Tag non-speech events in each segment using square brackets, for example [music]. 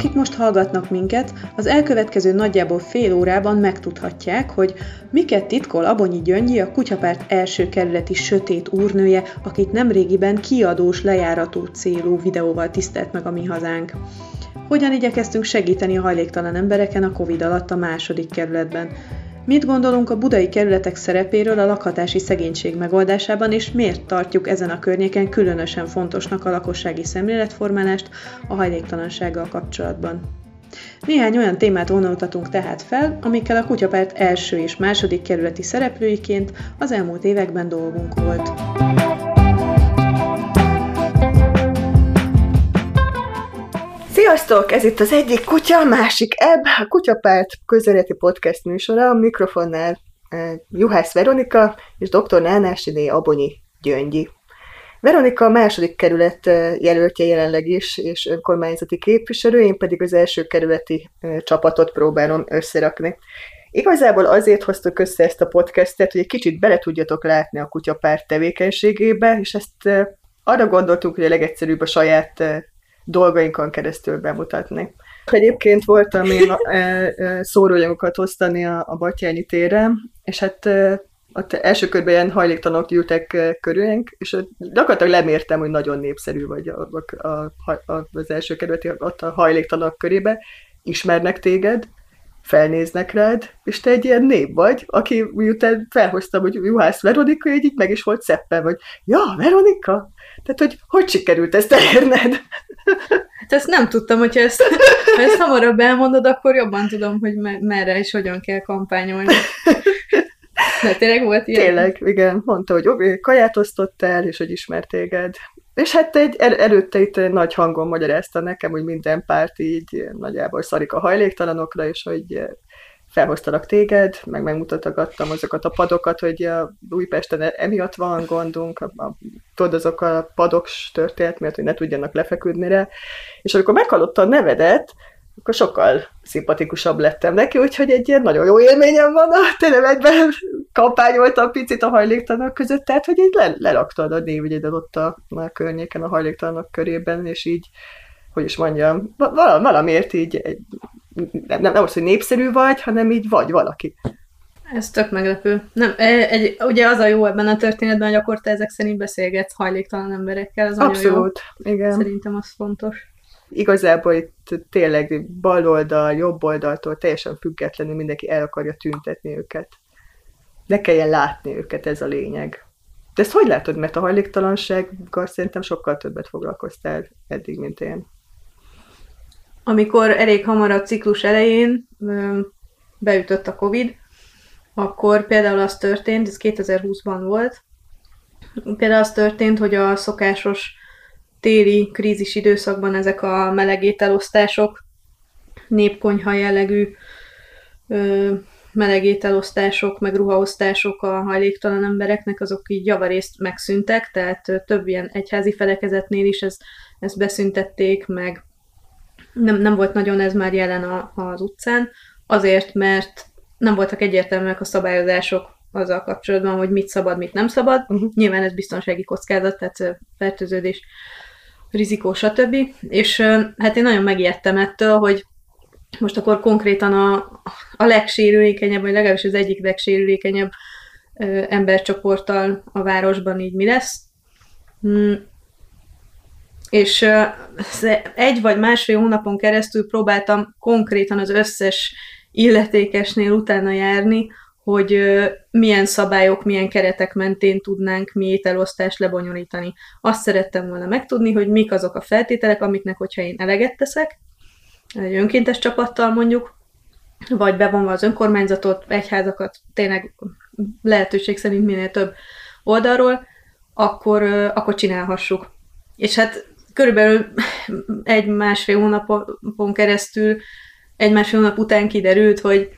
Akik most hallgatnak minket, az elkövetkező nagyjából fél órában megtudhatják, hogy miket titkol Abonyi Gyöngyi, a kutyapárt első kerületi sötét úrnője, akit nemrégiben kiadós lejárató célú videóval tisztelt meg a mi hazánk. Hogyan igyekeztünk segíteni a hajléktalan embereken a Covid alatt a második kerületben? Mit gondolunk a budai kerületek szerepéről a lakhatási szegénység megoldásában, és miért tartjuk ezen a környéken különösen fontosnak a lakossági szemléletformálást a hajléktalansággal kapcsolatban? Néhány olyan témát vonultatunk tehát fel, amikkel a kutyapárt első és második kerületi szereplőiként az elmúlt években dolgunk volt. Sziasztok! Ez itt az egyik kutya, a másik ebb, a Kutyapárt közéleti podcast műsora, a mikrofonnál eh, Juhász Veronika és dr. Nánásiné Abonyi Gyöngyi. Veronika a második kerület eh, jelöltje jelenleg is, és önkormányzati képviselő, én pedig az első kerületi eh, csapatot próbálom összerakni. Igazából azért hoztuk össze ezt a podcastet, hogy egy kicsit bele tudjatok látni a kutyapárt tevékenységébe, és ezt arra gondoltunk, hogy a legegyszerűbb a saját dolgainkon keresztül bemutatni. Egyébként voltam én szóróanyagokat osztani a, a Batyányi téren, és hát ott első körben ilyen hajléktanok gyűltek körülünk, és gyakorlatilag lemértem, hogy nagyon népszerű vagy a, a, a, az első kerületi ott a hajléktanok körébe, ismernek téged, felnéznek rád, és te egy ilyen nép vagy, aki miután felhoztam, hogy Juhász Veronika, így, így meg is volt szeppen, vagy ja, Veronika? Tehát, hogy hogy sikerült ezt elérned? Hát ezt nem tudtam, hogyha ezt, ha ezt hamarabb elmondod, akkor jobban tudom, hogy merre és hogyan kell kampányolni. De tényleg volt ilyen? Tényleg, igen. Mondta, hogy kaját osztottál, és hogy ismert téged. És hát egy, el, előtte itt egy nagy hangon magyarázta nekem, hogy minden párt így nagyjából szarik a hajléktalanokra, és hogy felhoztalak téged, meg megmutatogattam azokat a padokat, hogy a Újpesten emiatt van gondunk, a, a, tudod, azok a padok történet miatt, hogy ne tudjanak lefeküdni rá. És amikor meghallotta a nevedet, akkor sokkal szimpatikusabb lettem neki, úgyhogy egy ilyen nagyon jó élményem van a telemetben, kampányoltam picit a hajléktalanok között, tehát hogy így le, leraktad a névjegyedet ott a, a környéken, a hajléktalanok körében, és így, hogy is mondjam, valamiért így nem, nem, nem az, hogy népszerű vagy, hanem így vagy valaki. Ez tök meglepő. Nem, e, egy, ugye az a jó ebben a történetben, hogy akkor te ezek szerint beszélgetsz hajléktalan emberekkel, az Abszolút, jó. igen. Szerintem az fontos igazából itt tényleg bal oldal, jobb oldaltól teljesen függetlenül mindenki el akarja tüntetni őket. Ne kelljen látni őket, ez a lényeg. De ezt hogy látod, mert a hajléktalansággal szerintem sokkal többet foglalkoztál eddig, mint én. Amikor elég hamar a ciklus elején beütött a Covid, akkor például az történt, ez 2020-ban volt, például az történt, hogy a szokásos téli krízis időszakban ezek a melegételosztások, népkonyha jellegű ö, melegételosztások, meg ruhaosztások a hajléktalan embereknek, azok így javarészt megszűntek, tehát több ilyen egyházi felekezetnél is ezt, ezt beszüntették, meg nem, nem volt nagyon ez már jelen a, az utcán, azért, mert nem voltak egyértelműek a szabályozások azzal kapcsolatban, hogy mit szabad, mit nem szabad. Uh-huh. Nyilván ez biztonsági kockázat, tehát fertőződés rizikó, stb. És hát én nagyon megijedtem ettől, hogy most akkor konkrétan a, a legsérülékenyebb, vagy legalábbis az egyik legsérülékenyebb embercsoporttal a városban így mi lesz. Mm. És egy vagy másfél hónapon keresztül próbáltam konkrétan az összes illetékesnél utána járni, hogy milyen szabályok, milyen keretek mentén tudnánk mi ételosztást lebonyolítani. Azt szerettem volna megtudni, hogy mik azok a feltételek, amiknek, hogyha én eleget teszek, egy önkéntes csapattal mondjuk, vagy bevonva az önkormányzatot, egyházakat, tényleg lehetőség szerint minél több oldalról, akkor, akkor csinálhassuk. És hát körülbelül egy-másfél hónapon keresztül, egy-másfél hónap után kiderült, hogy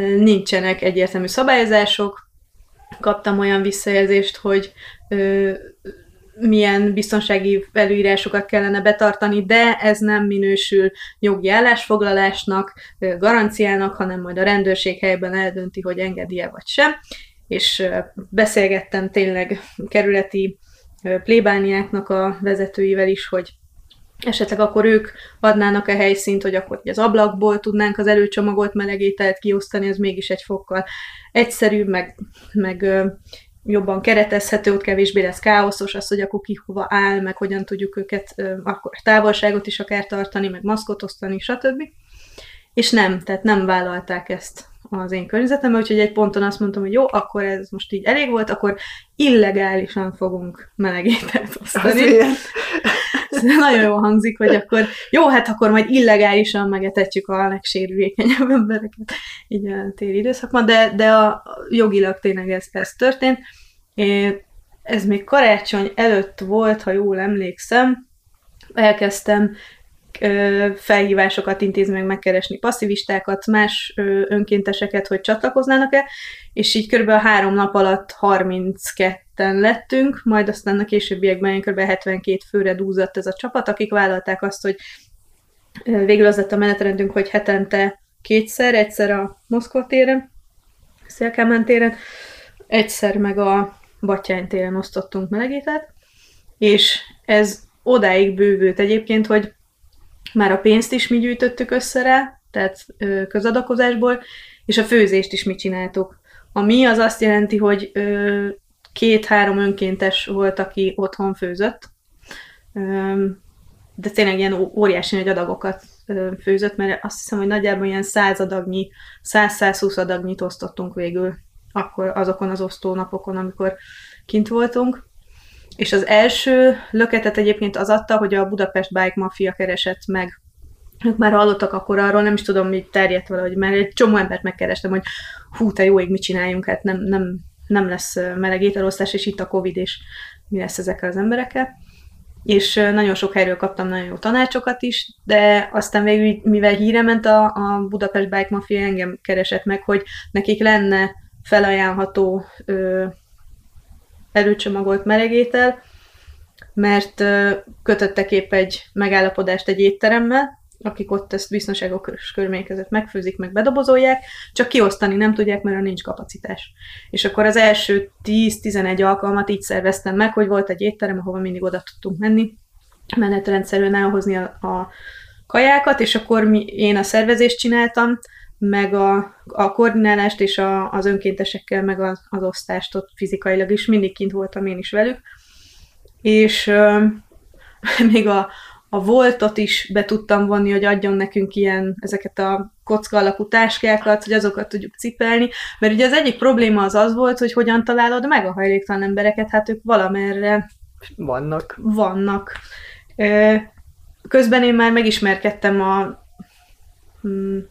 nincsenek egyértelmű szabályozások, kaptam olyan visszajelzést, hogy milyen biztonsági előírásokat kellene betartani, de ez nem minősül jogi állásfoglalásnak, garanciának, hanem majd a rendőrség helyben eldönti, hogy engedi-e vagy sem. És beszélgettem tényleg kerületi plébániáknak a vezetőivel is, hogy esetleg akkor ők adnának a helyszínt, hogy akkor az ablakból tudnánk az előcsomagolt melegételt kiosztani, ez mégis egy fokkal egyszerűbb, meg, meg jobban keretezhető, ott kevésbé lesz káoszos az, hogy akkor ki hova áll, meg hogyan tudjuk őket akkor távolságot is akár tartani, meg maszkot osztani, stb. És nem, tehát nem vállalták ezt az én környezetemben, úgyhogy egy ponton azt mondtam, hogy jó, akkor ez most így elég volt, akkor illegálisan fogunk melegételt osztani. Ez nagyon jól hangzik, hogy akkor jó, hát akkor majd illegálisan megetetjük a legsérülékenyebb embereket így a téli időszakban, de, de a, jogilag tényleg ez, ez történt. É, ez még karácsony előtt volt, ha jól emlékszem, elkezdtem felhívásokat intézni, meg megkeresni passzivistákat, más önkénteseket, hogy csatlakoznának-e, és így kb. három nap alatt 32-en lettünk, majd aztán a későbbiekben kb. 72 főre dúzott ez a csapat, akik vállalták azt, hogy végül az lett a menetrendünk, hogy hetente kétszer, egyszer a Moszkva téren, Szélkámán téren, egyszer meg a Batyány téren osztottunk melegétet, és ez odáig bővült egyébként, hogy már a pénzt is mi gyűjtöttük össze rá, tehát közadakozásból, és a főzést is mi csináltuk. A mi az azt jelenti, hogy két-három önkéntes volt, aki otthon főzött, de tényleg ilyen óriási nagy adagokat főzött, mert azt hiszem, hogy nagyjából ilyen száz adagnyi, száz-százhúsz adagnyit osztottunk végül akkor azokon az osztónapokon, amikor kint voltunk. És az első löketet egyébként az adta, hogy a Budapest Bike Mafia keresett meg ők már hallottak akkor arról, nem is tudom, mi terjedt valahogy, mert egy csomó embert megkerestem, hogy hú, te jó ég, mit csináljunk, hát nem, nem, nem lesz meleg ételosztás, és itt a Covid, és mi lesz ezekkel az emberekkel. És nagyon sok helyről kaptam nagyon jó tanácsokat is, de aztán végül, mivel híre ment a, a Budapest Bike Mafia, engem keresett meg, hogy nekik lenne felajánlható előcsomagolt melegétel, mert kötöttek épp egy megállapodást egy étteremmel, akik ott ezt biztonságos körülmények között megfőzik, meg bedobozolják, csak kiosztani nem tudják, mert nincs kapacitás. És akkor az első 10-11 alkalmat így szerveztem meg, hogy volt egy étterem, ahova mindig oda tudtunk menni, menetrendszerűen elhozni a, a kajákat, és akkor mi, én a szervezést csináltam, meg a, a koordinálást és a, az önkéntesekkel, meg az, az osztást ott fizikailag is, mindig kint voltam én is velük. És euh, [laughs] még a, a voltot is be tudtam vonni, hogy adjon nekünk ilyen ezeket a kocka alakú táskákat, hogy azokat tudjuk cipelni, mert ugye az egyik probléma az az volt, hogy hogyan találod meg a hajléktalan embereket, hát ők valamerre vannak. Vannak. Közben én már megismerkedtem a hmm,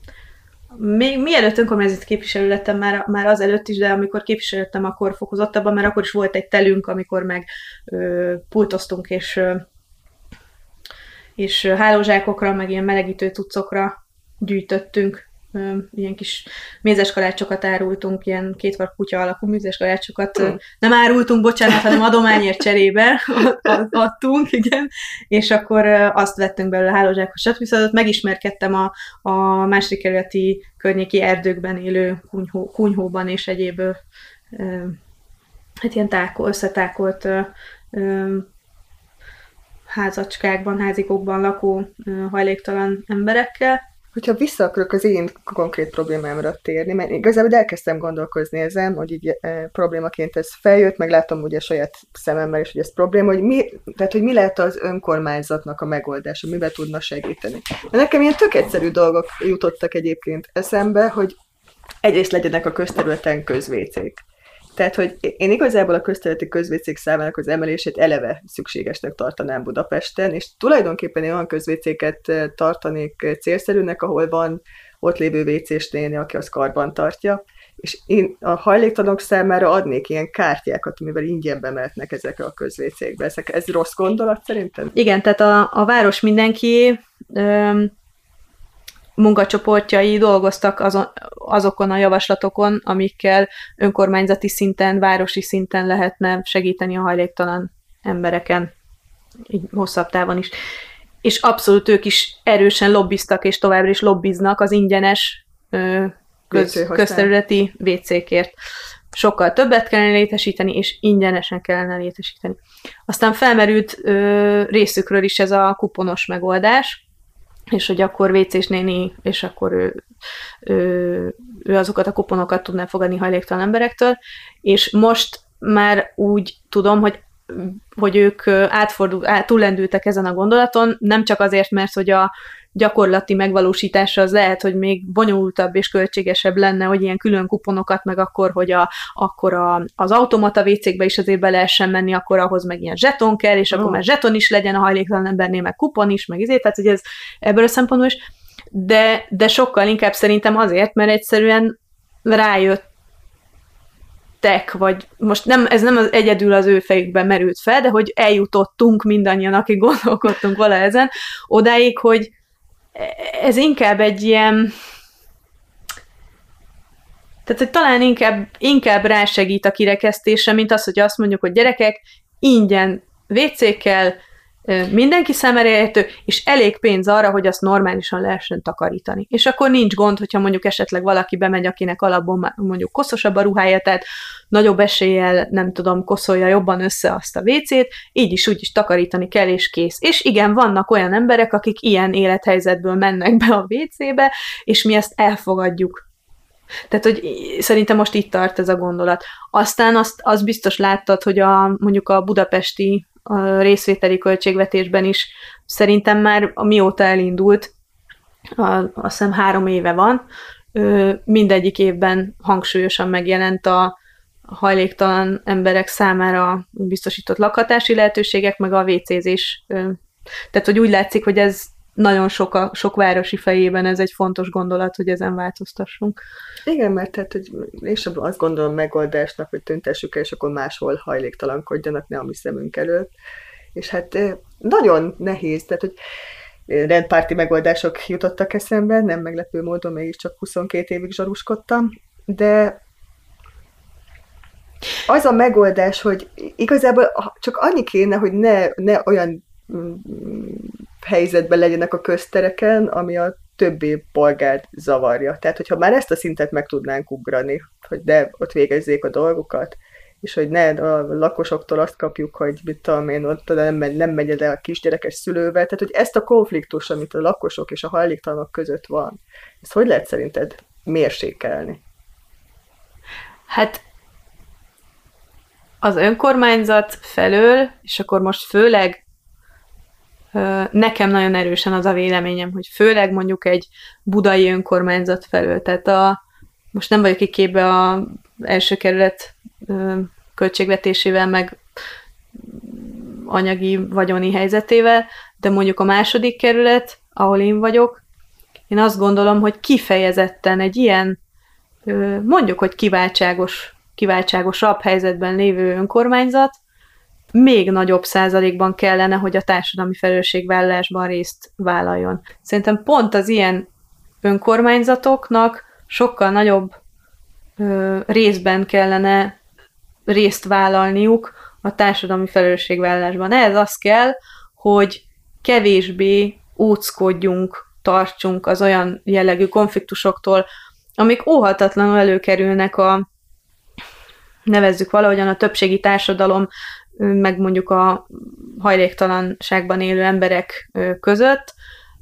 még mielőtt önkormányzati képviselő lettem, már, már az előtt is, de amikor képviselőttem, akkor fokozottabban, mert akkor is volt egy telünk, amikor meg ö, pultoztunk, és ö, és hálózsákokra, meg ilyen melegítő cuccokra gyűjtöttünk, ilyen kis mézeskalácsokat árultunk, ilyen kétvar kutya alakú mézeskalácsokat hmm. nem árultunk, bocsánat, hanem adományért cserébe [laughs] adtunk, igen, és akkor azt vettünk belőle. Viszont ott megismerkedtem a, a második kerületi környéki erdőkben élő kunyhó, kunyhóban és egyéb hát ilyen tákol, összetákolt házacskákban, házikokban lakó hajléktalan emberekkel. Hogyha vissza akarok az én konkrét problémámra térni, mert igazából elkezdtem gondolkozni ezen, hogy így e, problémaként ez feljött, meg látom ugye saját szememmel is, hogy ez probléma, hogy mi, tehát, hogy mi lehet az önkormányzatnak a megoldása, miben tudna segíteni. De nekem ilyen tök egyszerű dolgok jutottak egyébként eszembe, hogy egyrészt legyenek a közterületen közvécék. Tehát, hogy én igazából a közterületi közvécék számának az emelését eleve szükségesnek tartanám Budapesten, és tulajdonképpen én olyan közvécéket tartanék célszerűnek, ahol van ott lévő vécés néni, aki az karban tartja, és én a hajléktalanok számára adnék ilyen kártyákat, amivel ingyen bemehetnek ezekre a közvécékbe. Ezek, ez rossz gondolat szerintem? Igen, tehát a, a város mindenki öm, munkacsoportjai dolgoztak azon, azokon a javaslatokon, amikkel önkormányzati szinten, városi szinten lehetne segíteni a hajléktalan embereken, így hosszabb távon is. És abszolút ők is erősen lobbiztak, és továbbra is lobbiznak az ingyenes ö, köz, közterületi WC-kért. sokkal többet kellene létesíteni, és ingyenesen kellene létesíteni. Aztán felmerült ö, részükről is ez a kuponos megoldás, és hogy akkor WC-s néni, és akkor ő, ő, ő azokat a kuponokat tudná fogadni hajléktalan emberektől, és most már úgy tudom, hogy hogy ők átfordul, át, túllendültek ezen a gondolaton, nem csak azért, mert hogy a gyakorlati megvalósítása az lehet, hogy még bonyolultabb és költségesebb lenne, hogy ilyen külön kuponokat, meg akkor, hogy a, akkor a, az automata WC-kbe is azért be lehessen menni, akkor ahhoz meg ilyen zseton kell, és akkor oh. már zseton is legyen a hajléktalan embernél, meg kupon is, meg izé, tehát hogy ez ebből a szempontból is, de, de sokkal inkább szerintem azért, mert egyszerűen rájött tek, vagy most nem, ez nem az egyedül az ő fejükben merült fel, de hogy eljutottunk mindannyian, akik gondolkodtunk vala ezen, odáig, hogy ez inkább egy ilyen tehát, hogy talán inkább, inkább rásegít a kirekesztésre, mint az, hogy azt mondjuk, hogy gyerekek, ingyen WC-kkel, mindenki számára érhető, és elég pénz arra, hogy azt normálisan lehessen takarítani. És akkor nincs gond, hogyha mondjuk esetleg valaki bemegy, akinek alapból mondjuk koszosabb a ruhája, tehát nagyobb eséllyel, nem tudom, koszolja jobban össze azt a WC-t, így is úgy is takarítani kell, és kész. És igen, vannak olyan emberek, akik ilyen élethelyzetből mennek be a WC-be, és mi ezt elfogadjuk. Tehát, hogy szerintem most itt tart ez a gondolat. Aztán azt, azt biztos láttad, hogy a, mondjuk a budapesti a részvételi költségvetésben is szerintem már mióta elindult, a, azt hiszem három éve van, mindegyik évben hangsúlyosan megjelent a hajléktalan emberek számára biztosított lakhatási lehetőségek, meg a WC-zés. Tehát, hogy úgy látszik, hogy ez nagyon sok, a, sok városi fejében ez egy fontos gondolat, hogy ezen változtassunk. Igen, mert tehát, hogy én sem azt gondolom megoldásnak, hogy tüntessük el, és akkor máshol hajléktalankodjanak, ne a mi szemünk előtt. És hát nagyon nehéz, tehát, hogy rendpárti megoldások jutottak eszembe, nem meglepő módon mégiscsak 22 évig zsaruskodtam, de az a megoldás, hogy igazából csak annyi kéne, hogy ne, ne olyan mm, helyzetben legyenek a köztereken, ami a többi polgárt zavarja. Tehát, hogyha már ezt a szintet meg tudnánk ugrani, hogy de ott végezzék a dolgokat, és hogy ne a lakosoktól azt kapjuk, hogy mit tudom én, ott nem, megy, nem megy el a kisgyerekes szülővel. Tehát, hogy ezt a konfliktus, amit a lakosok és a hajléktalanok között van, ezt hogy lehet szerinted mérsékelni? Hát az önkormányzat felől, és akkor most főleg nekem nagyon erősen az a véleményem, hogy főleg mondjuk egy budai önkormányzat felől, tehát a, most nem vagyok itt képbe a első kerület költségvetésével, meg anyagi vagyoni helyzetével, de mondjuk a második kerület, ahol én vagyok, én azt gondolom, hogy kifejezetten egy ilyen, mondjuk, hogy kiváltságos, kiváltságosabb helyzetben lévő önkormányzat, még nagyobb százalékban kellene, hogy a társadalmi felelősségvállalásban részt vállaljon. Szerintem pont az ilyen önkormányzatoknak sokkal nagyobb ö, részben kellene részt vállalniuk a társadalmi felelősségvállalásban. Ez az kell, hogy kevésbé óckodjunk, tartsunk az olyan jellegű konfliktusoktól, amik óhatatlanul előkerülnek a nevezzük valahogyan a többségi társadalom meg mondjuk a hajléktalanságban élő emberek között.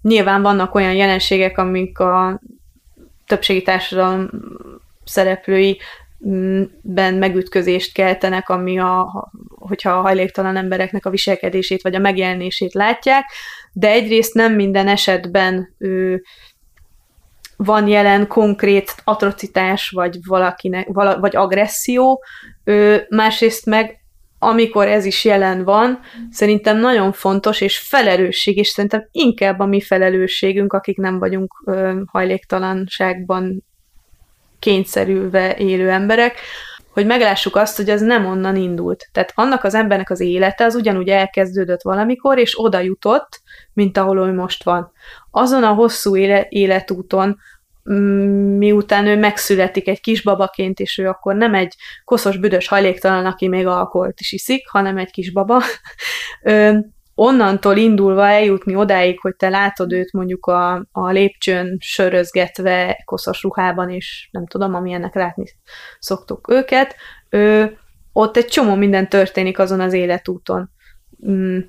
Nyilván vannak olyan jelenségek, amik a többségi társadalom szereplői ben megütközést keltenek, ami a, hogyha a hajléktalan embereknek a viselkedését vagy a megjelenését látják, de egyrészt nem minden esetben ő, van jelen konkrét atrocitás, vagy valakinek, vala, vagy agresszió, ő, másrészt meg amikor ez is jelen van, szerintem nagyon fontos, és felelősség, és szerintem inkább a mi felelősségünk, akik nem vagyunk ö, hajléktalanságban kényszerülve élő emberek, hogy meglássuk azt, hogy ez nem onnan indult. Tehát annak az embernek az élete az ugyanúgy elkezdődött valamikor, és oda jutott, mint ahol ő most van. Azon a hosszú éle, életúton, miután ő megszületik egy kisbabaként, és ő akkor nem egy koszos, büdös hajléktalan, aki még alkoholt is iszik, hanem egy kisbaba, [laughs] onnantól indulva eljutni odáig, hogy te látod őt mondjuk a, a lépcsőn sörözgetve, koszos ruhában, és nem tudom, amilyennek látni szoktuk őket, ő, ott egy csomó minden történik azon az életúton. Mm,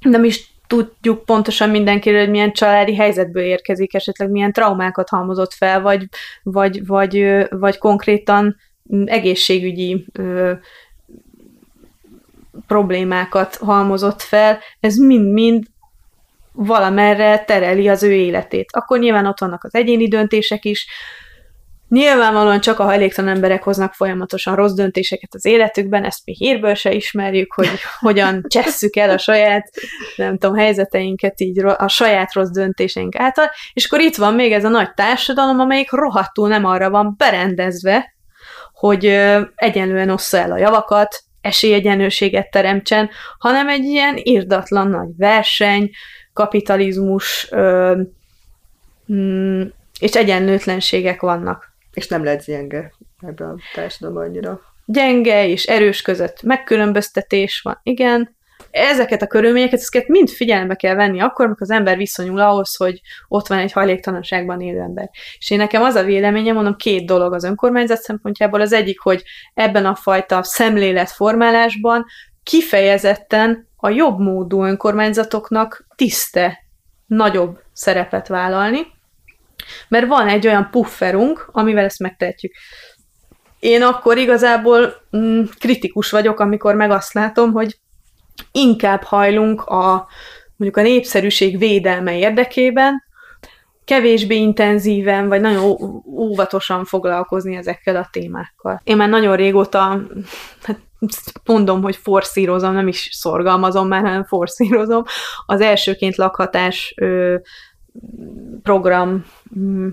nem is tudjuk pontosan mindenkiről, hogy milyen családi helyzetből érkezik, esetleg milyen traumákat halmozott fel, vagy, vagy, vagy, vagy konkrétan egészségügyi ö, problémákat halmozott fel, ez mind-mind valamerre tereli az ő életét. Akkor nyilván ott vannak az egyéni döntések is, Nyilvánvalóan csak a hajléktalan emberek hoznak folyamatosan rossz döntéseket az életükben, ezt mi hírből se ismerjük, hogy [laughs] hogyan csesszük el a saját, nem tudom, helyzeteinket így a saját rossz döntéseink által, és akkor itt van még ez a nagy társadalom, amelyik rohadtul nem arra van berendezve, hogy egyenlően ossza el a javakat, esélyegyenlőséget teremtsen, hanem egy ilyen irdatlan nagy verseny, kapitalizmus ö, mm, és egyenlőtlenségek vannak. És nem lehet gyenge ebben a társadalomban annyira. Gyenge és erős között megkülönböztetés van, igen. Ezeket a körülményeket, ezeket mind figyelembe kell venni akkor, amikor az ember viszonyul ahhoz, hogy ott van egy hajléktalanságban élő ember. És én nekem az a véleményem, mondom, két dolog az önkormányzat szempontjából. Az egyik, hogy ebben a fajta szemléletformálásban kifejezetten a jobb módú önkormányzatoknak tiszte nagyobb szerepet vállalni, mert van egy olyan pufferunk, amivel ezt megtehetjük. Én akkor igazából mm, kritikus vagyok, amikor meg azt látom, hogy inkább hajlunk a mondjuk a népszerűség védelme érdekében, kevésbé intenzíven, vagy nagyon óvatosan foglalkozni ezekkel a témákkal. Én már nagyon régóta, hát mondom, hogy forszírozom, nem is szorgalmazom már, hanem forszírozom, az elsőként lakhatás ö, program mm,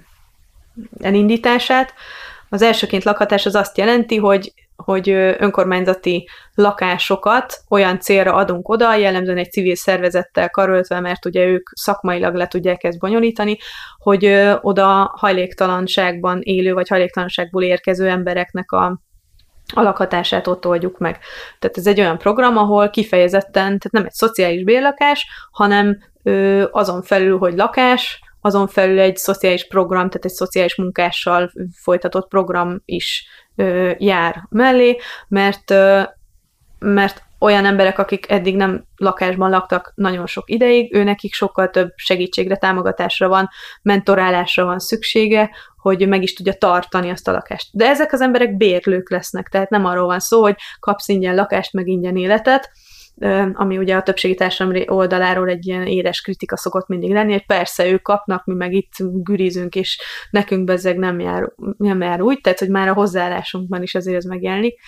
elindítását. Az elsőként lakhatás az azt jelenti, hogy hogy önkormányzati lakásokat olyan célra adunk oda, jellemzően egy civil szervezettel karöltve, mert ugye ők szakmailag le tudják ezt bonyolítani, hogy oda hajléktalanságban élő, vagy hajléktalanságból érkező embereknek a, a lakhatását ott oldjuk meg. Tehát ez egy olyan program, ahol kifejezetten, tehát nem egy szociális bérlakás, hanem ö, azon felül, hogy lakás, azon felül egy szociális program, tehát egy szociális munkással folytatott program is ö, jár mellé, mert, ö, mert olyan emberek, akik eddig nem lakásban laktak nagyon sok ideig, ő nekik sokkal több segítségre, támogatásra van, mentorálásra van szüksége, hogy meg is tudja tartani azt a lakást. De ezek az emberek bérlők lesznek, tehát nem arról van szó, hogy kapsz ingyen lakást, meg ingyen életet, ami ugye a többségi társadalom oldaláról egy ilyen éres kritika szokott mindig lenni, hogy persze ők kapnak, mi meg itt gürizünk, és nekünk bezzeg nem jár, nem jár úgy, tehát hogy már a hozzáállásunkban is azért ez megjelenik.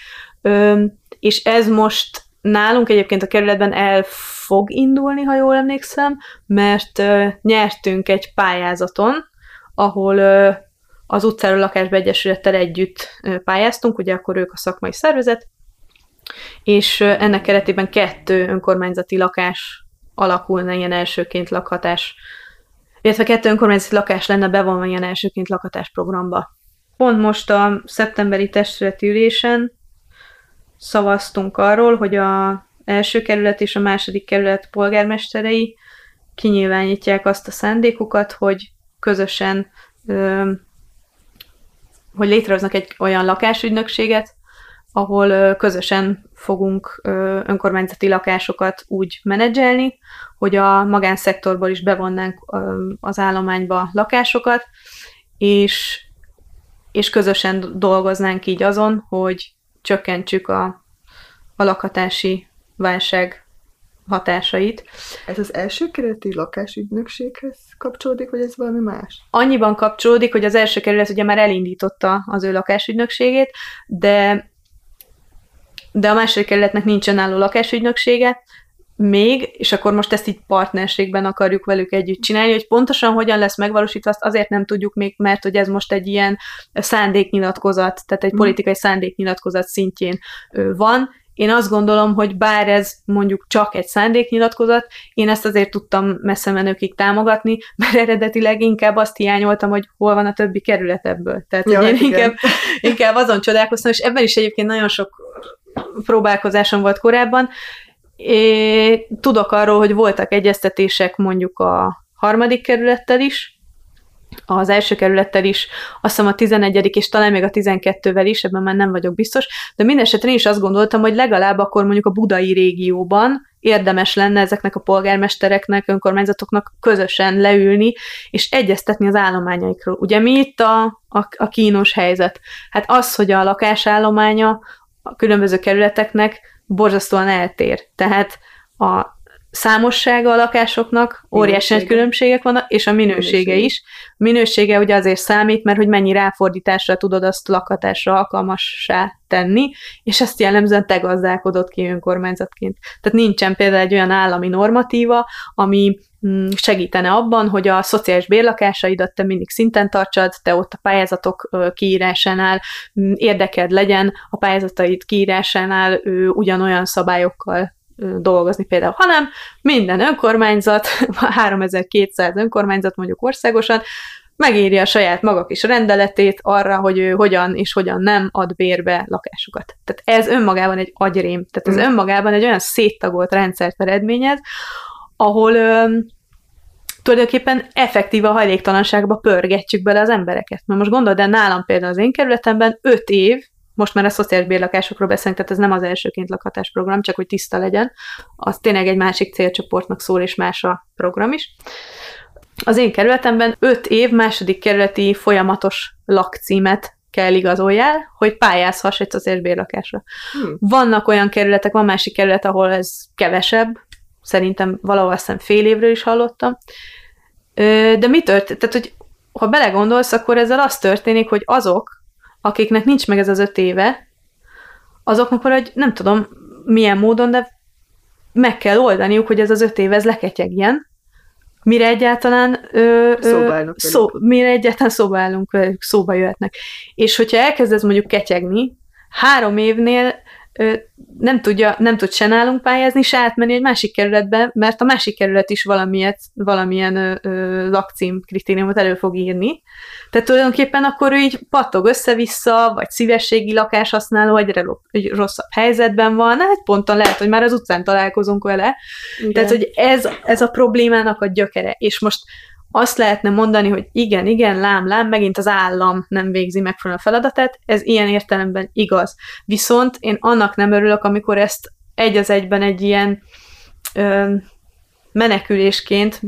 És ez most nálunk egyébként a kerületben el fog indulni, ha jól emlékszem, mert nyertünk egy pályázaton, ahol az utcáról lakásba egyesülettel együtt pályáztunk, ugye akkor ők a szakmai szervezet, és ennek keretében kettő önkormányzati lakás alakulna ilyen elsőként lakhatás, illetve kettő önkormányzati lakás lenne bevonva ilyen elsőként lakhatás programba. Pont most a szeptemberi testületi ülésen szavaztunk arról, hogy a első kerület és a második kerület polgármesterei kinyilvánítják azt a szándékukat, hogy közösen hogy létrehoznak egy olyan lakásügynökséget, ahol közösen fogunk önkormányzati lakásokat úgy menedzselni, hogy a magánszektorból is bevonnánk az állományba lakásokat, és, és közösen dolgoznánk így azon, hogy csökkentsük a, a lakhatási válság hatásait. Ez az első kerületi lakásügynökséghez kapcsolódik, vagy ez valami más? Annyiban kapcsolódik, hogy az első kerület ugye már elindította az ő lakásügynökségét, de de a második kerületnek nincsen álló lakásügynöksége, még, és akkor most ezt így partnerségben akarjuk velük együtt csinálni, hogy pontosan hogyan lesz megvalósítva, azt azért nem tudjuk még, mert hogy ez most egy ilyen szándéknyilatkozat, tehát egy mm. politikai szándéknyilatkozat szintjén van. Én azt gondolom, hogy bár ez mondjuk csak egy szándéknyilatkozat, én ezt azért tudtam messze menőkig támogatni, mert eredetileg inkább azt hiányoltam, hogy hol van a többi kerület ebből. Tehát ja, én inkább, inkább azon csodálkoztam, és ebben is egyébként nagyon sok próbálkozásom volt korábban. É, tudok arról, hogy voltak egyeztetések mondjuk a harmadik kerülettel is, az első kerülettel is, azt hiszem a 11 és talán még a 12-vel is, ebben már nem vagyok biztos, de minden esetre én is azt gondoltam, hogy legalább akkor mondjuk a budai régióban érdemes lenne ezeknek a polgármestereknek, önkormányzatoknak közösen leülni, és egyeztetni az állományaikról. Ugye mi itt a, a, a kínos helyzet? Hát az, hogy a lakásállománya a különböző kerületeknek borzasztóan eltér. Tehát a számossága a lakásoknak, óriási nagy különbségek vannak, és a minősége Minőség. is. A minősége ugye azért számít, mert hogy mennyi ráfordításra tudod azt lakatásra alkalmassá tenni, és ezt jellemzően te gazdálkodod ki önkormányzatként. Tehát nincsen például egy olyan állami normatíva, ami segítene abban, hogy a szociális bérlakásaidat te mindig szinten tartsad, te ott a pályázatok kiírásánál mm, érdeked legyen, a pályázataid kiírásánál ugyanolyan szabályokkal dolgozni például, hanem minden önkormányzat, [laughs] 3200 önkormányzat mondjuk országosan, megírja a saját maga kis rendeletét arra, hogy ő hogyan és hogyan nem ad bérbe lakásokat. Tehát ez önmagában egy agyrém, tehát ez mm. önmagában egy olyan széttagolt rendszert eredményez, ahol ö, tulajdonképpen effektíve a hajléktalanságba pörgetjük bele az embereket. Mert most gondolod, de nálam például az én kerületemben 5 év most már a szociális bérlakásokról beszélünk, tehát ez nem az elsőként lakhatás program, csak hogy tiszta legyen. Az tényleg egy másik célcsoportnak szól, és más a program is. Az én kerületemben 5 év második kerületi folyamatos lakcímet kell igazoljál, hogy pályázhass egy szociális bérlakásra. Hmm. Vannak olyan kerületek, van másik kerület, ahol ez kevesebb, szerintem valahol azt hiszem fél évről is hallottam. De mi történt? Tehát, hogy ha belegondolsz, akkor ezzel az történik, hogy azok, akiknek nincs meg ez az öt éve, azoknak valahogy nem tudom milyen módon, de meg kell oldaniuk, hogy ez az öt év ez leketyegjen, mire egyáltalán ö, ö, szó, mire egyáltalán szóba állunk velük, szóba jöhetnek. És hogyha elkezdesz mondjuk ketyegni, három évnél nem, tudja, nem tud se nálunk pályázni, se átmenni egy másik kerületbe, mert a másik kerület is valamilyet, valamilyen ö, ö, lakcím kritériumot elő fog írni. Tehát tulajdonképpen akkor ő így pattog össze-vissza, vagy szívességi lakáshasználó, egyre egy rosszabb helyzetben van, hát ponton lehet, hogy már az utcán találkozunk vele. Igen. Tehát, hogy ez, ez a problémának a gyökere. És most azt lehetne mondani, hogy igen, igen, lám, lám, megint az állam nem végzi megfelelően a feladatát, ez ilyen értelemben igaz. Viszont én annak nem örülök, amikor ezt egy az egyben egy ilyen ö, menekülésként,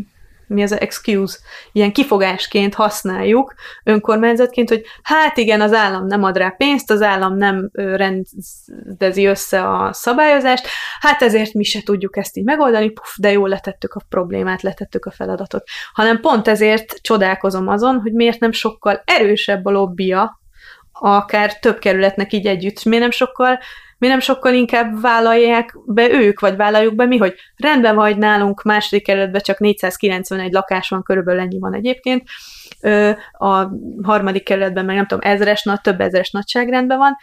mi az excuse, ilyen kifogásként használjuk önkormányzatként, hogy hát igen, az állam nem ad rá pénzt, az állam nem rendezi össze a szabályozást, hát ezért mi se tudjuk ezt így megoldani, puf, de jól letettük a problémát, letettük a feladatot. Hanem pont ezért csodálkozom azon, hogy miért nem sokkal erősebb a lobbia, akár több kerületnek így együtt, miért nem sokkal mi nem sokkal inkább vállalják be ők, vagy vállaljuk be mi, hogy rendben vagy nálunk második kerületben csak 491 lakás van, körülbelül ennyi van egyébként, a harmadik kerületben meg nem tudom, ezres nagy, több ezres nagyságrendben van,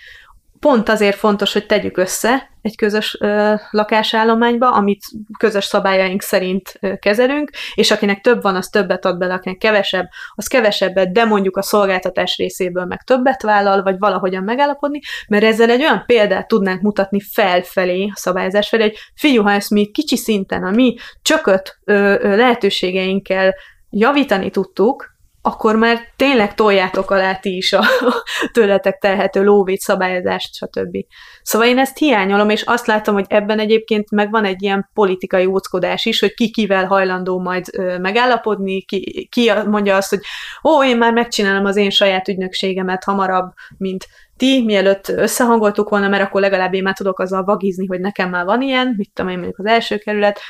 pont azért fontos, hogy tegyük össze egy közös ö, lakásállományba, amit közös szabályaink szerint ö, kezelünk, és akinek több van, az többet ad bele, akinek kevesebb, az kevesebbet, de mondjuk a szolgáltatás részéből meg többet vállal, vagy valahogyan megállapodni, mert ezzel egy olyan példát tudnánk mutatni felfelé, a szabályozás felé, hogy figyelj, ha ezt mi kicsi szinten, a mi csökött ö, ö, lehetőségeinkkel javítani tudtuk, akkor már tényleg toljátok alá ti is a [laughs] tőletek telhető lóvét, szabályozást, stb. Szóval én ezt hiányolom, és azt látom, hogy ebben egyébként meg van egy ilyen politikai óckodás is, hogy ki kivel hajlandó majd megállapodni, ki, ki mondja azt, hogy ó, én már megcsinálom az én saját ügynökségemet hamarabb, mint ti, mielőtt összehangoltuk volna, mert akkor legalább én már tudok azzal vagizni, hogy nekem már van ilyen, mit tudom én mondjuk az első kerület,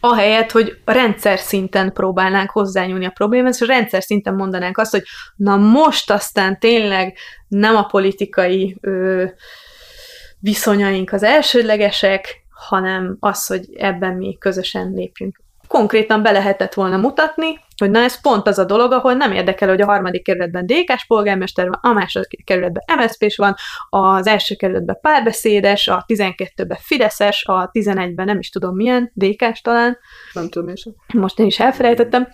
ahelyett, hogy rendszer szinten próbálnánk hozzányúlni a problémához, és rendszer szinten mondanánk azt, hogy na most aztán tényleg nem a politikai ö, viszonyaink az elsődlegesek, hanem az, hogy ebben mi közösen lépjünk. Konkrétan be lehetett volna mutatni, hogy na ez pont az a dolog, ahol nem érdekel, hogy a harmadik kerületben DK-s polgármester van, a második kerületben MSZP-s van, az első kerületben párbeszédes, a 12-ben Fideszes, a 11-ben nem is tudom milyen, DK-s talán. Nem tudom én sem. Most én is elfelejtettem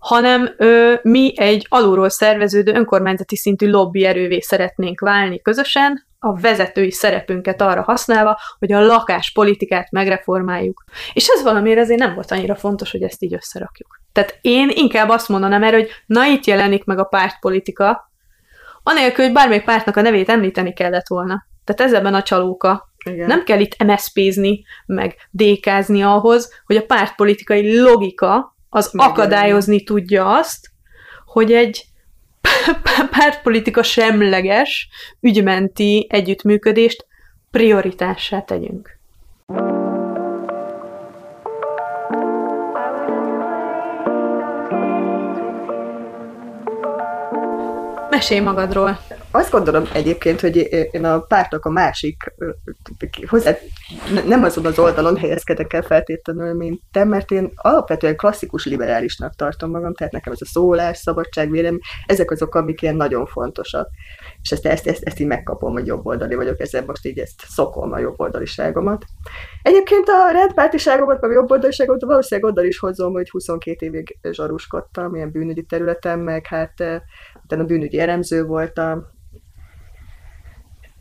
hanem ö, mi egy alulról szerveződő önkormányzati szintű lobby erővé szeretnénk válni közösen, a vezetői szerepünket arra használva, hogy a lakáspolitikát megreformáljuk. És ez valamiért azért nem volt annyira fontos, hogy ezt így összerakjuk. Tehát én inkább azt mondanám erre, hogy na itt jelenik meg a pártpolitika, anélkül, hogy bármelyik pártnak a nevét említeni kellett volna. Tehát ez ebben a csalóka. Igen. Nem kell itt MSZP-zni, meg dékázni ahhoz, hogy a pártpolitikai logika az akadályozni tudja azt, hogy egy [laughs] pártpolitika semleges, ügymenti együttműködést prioritássá tegyünk. Mesélj magadról. Azt gondolom egyébként, hogy én a pártnak a másik, hozzá, nem azon az oldalon helyezkedek el feltétlenül, mint te, mert én alapvetően klasszikus liberálisnak tartom magam, tehát nekem ez a szólás, szabadság, vélem, ezek azok, amik ilyen nagyon fontosak. És ezt, ezt, ezt, ezt így megkapom, hogy jobboldali vagyok, ezzel most így ezt szokom a jobboldaliságomat. Egyébként a rendpártiságomat, vagy jobboldaliságomat valószínűleg oda is hozom, hogy 22 évig zsaruskodtam, ilyen bűnügyi területen, meg hát utána bűnügyi elemző voltam,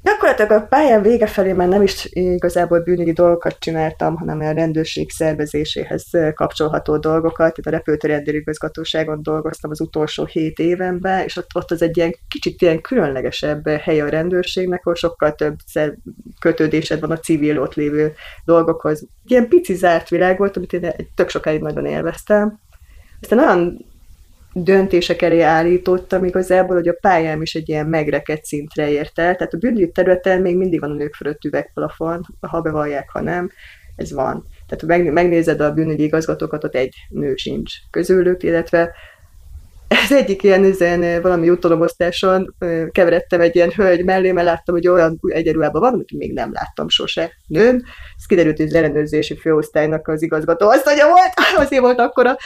Gyakorlatilag a pályán vége felé már nem is igazából bűnügyi dolgokat csináltam, hanem a rendőrség szervezéséhez kapcsolható dolgokat. Itt a repülőtéri rendőrigazgatóságon dolgoztam az utolsó hét évenben, és ott, ott az egy ilyen kicsit ilyen különlegesebb hely a rendőrségnek, ahol sokkal több kötődésed van a civil ott lévő dolgokhoz. Ilyen pici zárt világ volt, amit én tök sokáig nagyon élveztem. Aztán olyan döntések elé állítottam igazából, hogy a pályám is egy ilyen megrekedt szintre ért el. Tehát a bűnügyi területen még mindig van a nők fölött üvegplafon, ha bevallják, ha nem, ez van. Tehát ha megnézed a bűnügyi igazgatókat, ott egy nő sincs közülük, illetve ez egyik ilyen üzen, valami jutalomosztáson keveredtem egy ilyen hölgy mellé, mert láttam, hogy olyan egyenruhában van, amit még nem láttam sose nőn. Ez kiderült, hogy az ellenőrzési főosztálynak az igazgató mondja volt, [laughs] azért volt akkor a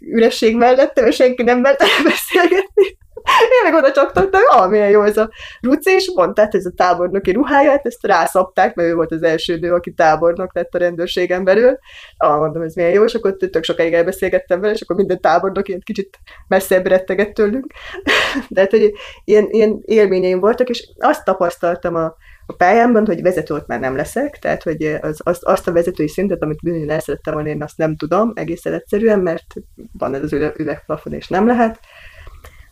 üresség mellettem, és senki nem mert [laughs] beszélgetni. Én meg oda csaptattam, ah, milyen jó ez a ruci, és mondta, hát ez a tábornoki ruháját, ezt rászapták, mert ő volt az első nő, aki tábornok lett a rendőrségen belül. Ah, mondom, ez milyen jó, és akkor tök sokáig elbeszélgettem vele, és akkor minden tábornok ilyen kicsit messzebb retteget tőlünk. [laughs] De hát, hogy ilyen, ilyen élményeim voltak, és azt tapasztaltam a, a pályámban, hogy vezető ott már nem leszek, tehát hogy az, az, azt a vezetői szintet, amit bűnön el szerettem volna, én azt nem tudom egészen egyszerűen, mert van ez az üvegplafon, és nem lehet.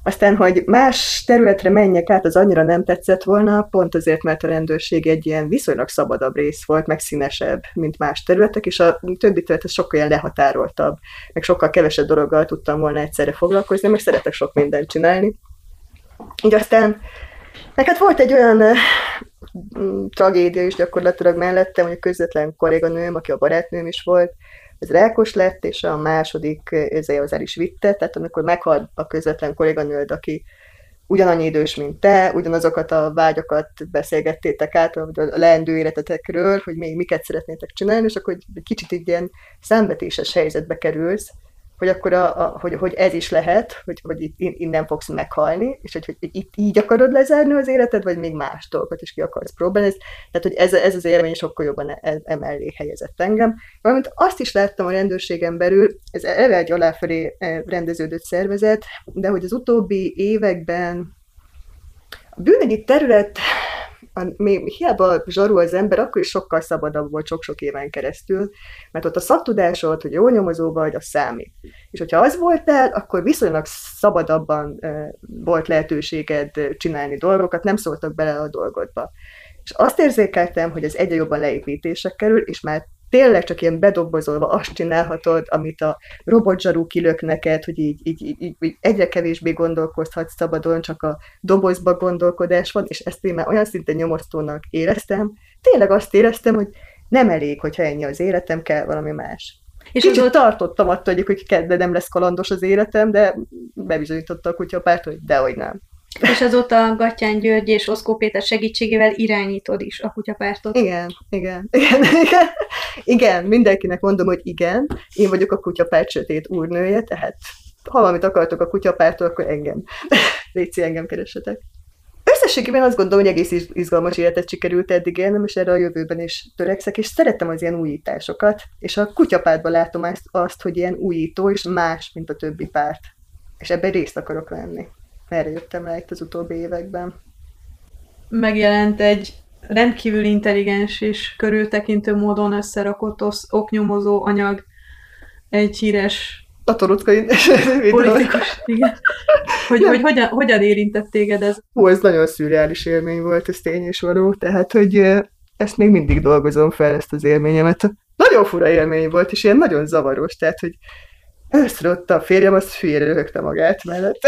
Aztán, hogy más területre menjek át, az annyira nem tetszett volna, pont azért, mert a rendőrség egy ilyen viszonylag szabadabb rész volt, meg színesebb, mint más területek, és a többi terület sokkal ilyen lehatároltabb, meg sokkal kevesebb dologgal tudtam volna egyszerre foglalkozni, meg szeretek sok mindent csinálni. Így aztán, meg hát volt egy olyan uh, tragédia is gyakorlatilag mellettem, hogy a közvetlen kolléganőm, aki a barátnőm is volt, ez rákos lett, és a második ezért az el is vitte, tehát amikor meghal a közvetlen kolléganőd, aki ugyanannyi idős, mint te, ugyanazokat a vágyakat beszélgettétek át, a leendő életetekről, hogy még miket szeretnétek csinálni, és akkor egy kicsit így ilyen számbetéses helyzetbe kerülsz, hogy akkor a, a, hogy, hogy ez is lehet, hogy, hogy itt, innen fogsz meghalni, és hogy, hogy itt így akarod lezárni az életed, vagy még más dolgokat is ki akarsz próbálni. Tehát, hogy ez, ez az élmény sokkal jobban e, emellé helyezett engem. Valamint azt is láttam a rendőrségen belül, ez eleve egy aláfelé e, rendeződött szervezet, de hogy az utóbbi években a bűnügyi terület még hiába zsarul az ember, akkor is sokkal szabadabb volt sok-sok éven keresztül, mert ott a szaktudásod, hogy jó nyomozó vagy, az számít. És hogyha az voltál, akkor viszonylag szabadabban volt lehetőséged csinálni dolgokat, nem szóltak bele a dolgodba. És azt érzékeltem, hogy ez egyre jobban leépítések kerül, és már tényleg csak ilyen bedobozolva azt csinálhatod, amit a robotzsarú kilök neked, hogy így, így, így, így egyre kevésbé gondolkozhatsz szabadon, csak a dobozba gondolkodás van, és ezt én már olyan szinten nyomasztónak éreztem. Tényleg azt éreztem, hogy nem elég, hogyha ennyi az életem, kell valami más. És Kicsit ott... tartottam attól, hogy kedde nem lesz kalandos az életem, de bebizonyította a kutyapárt, hogy dehogy nem. És azóta Gattyán György és Oszkó Péter segítségével irányítod is a kutyapártot. Igen, igen, igen, igen. Igen, mindenkinek mondom, hogy igen. Én vagyok a kutyapárt sötét úrnője, tehát ha valamit akartok a kutyapártól, akkor engem. [laughs] Léci, engem keressetek. Összességében azt gondolom, hogy egész izgalmas életet sikerült eddig élnem, és erre a jövőben is törekszek, és szeretem az ilyen újításokat, és a kutyapártban látom azt, azt, hogy ilyen újító és más, mint a többi párt. És ebben részt akarok venni erre jöttem rá itt az utóbbi években. megjelent egy rendkívül intelligens és körültekintő módon összerakott oknyomozó anyag egy híres A torockai [laughs] politikus, igen. Hogy, hogy hogyan, hogyan érintett téged ez? Hú, ez nagyon szürreális élmény volt, ez tény és való, tehát, hogy ezt még mindig dolgozom fel, ezt az élményemet. Nagyon fura élmény volt, és ilyen nagyon zavaros, tehát, hogy ott a férjem, az hülyére röhögte magát mellett.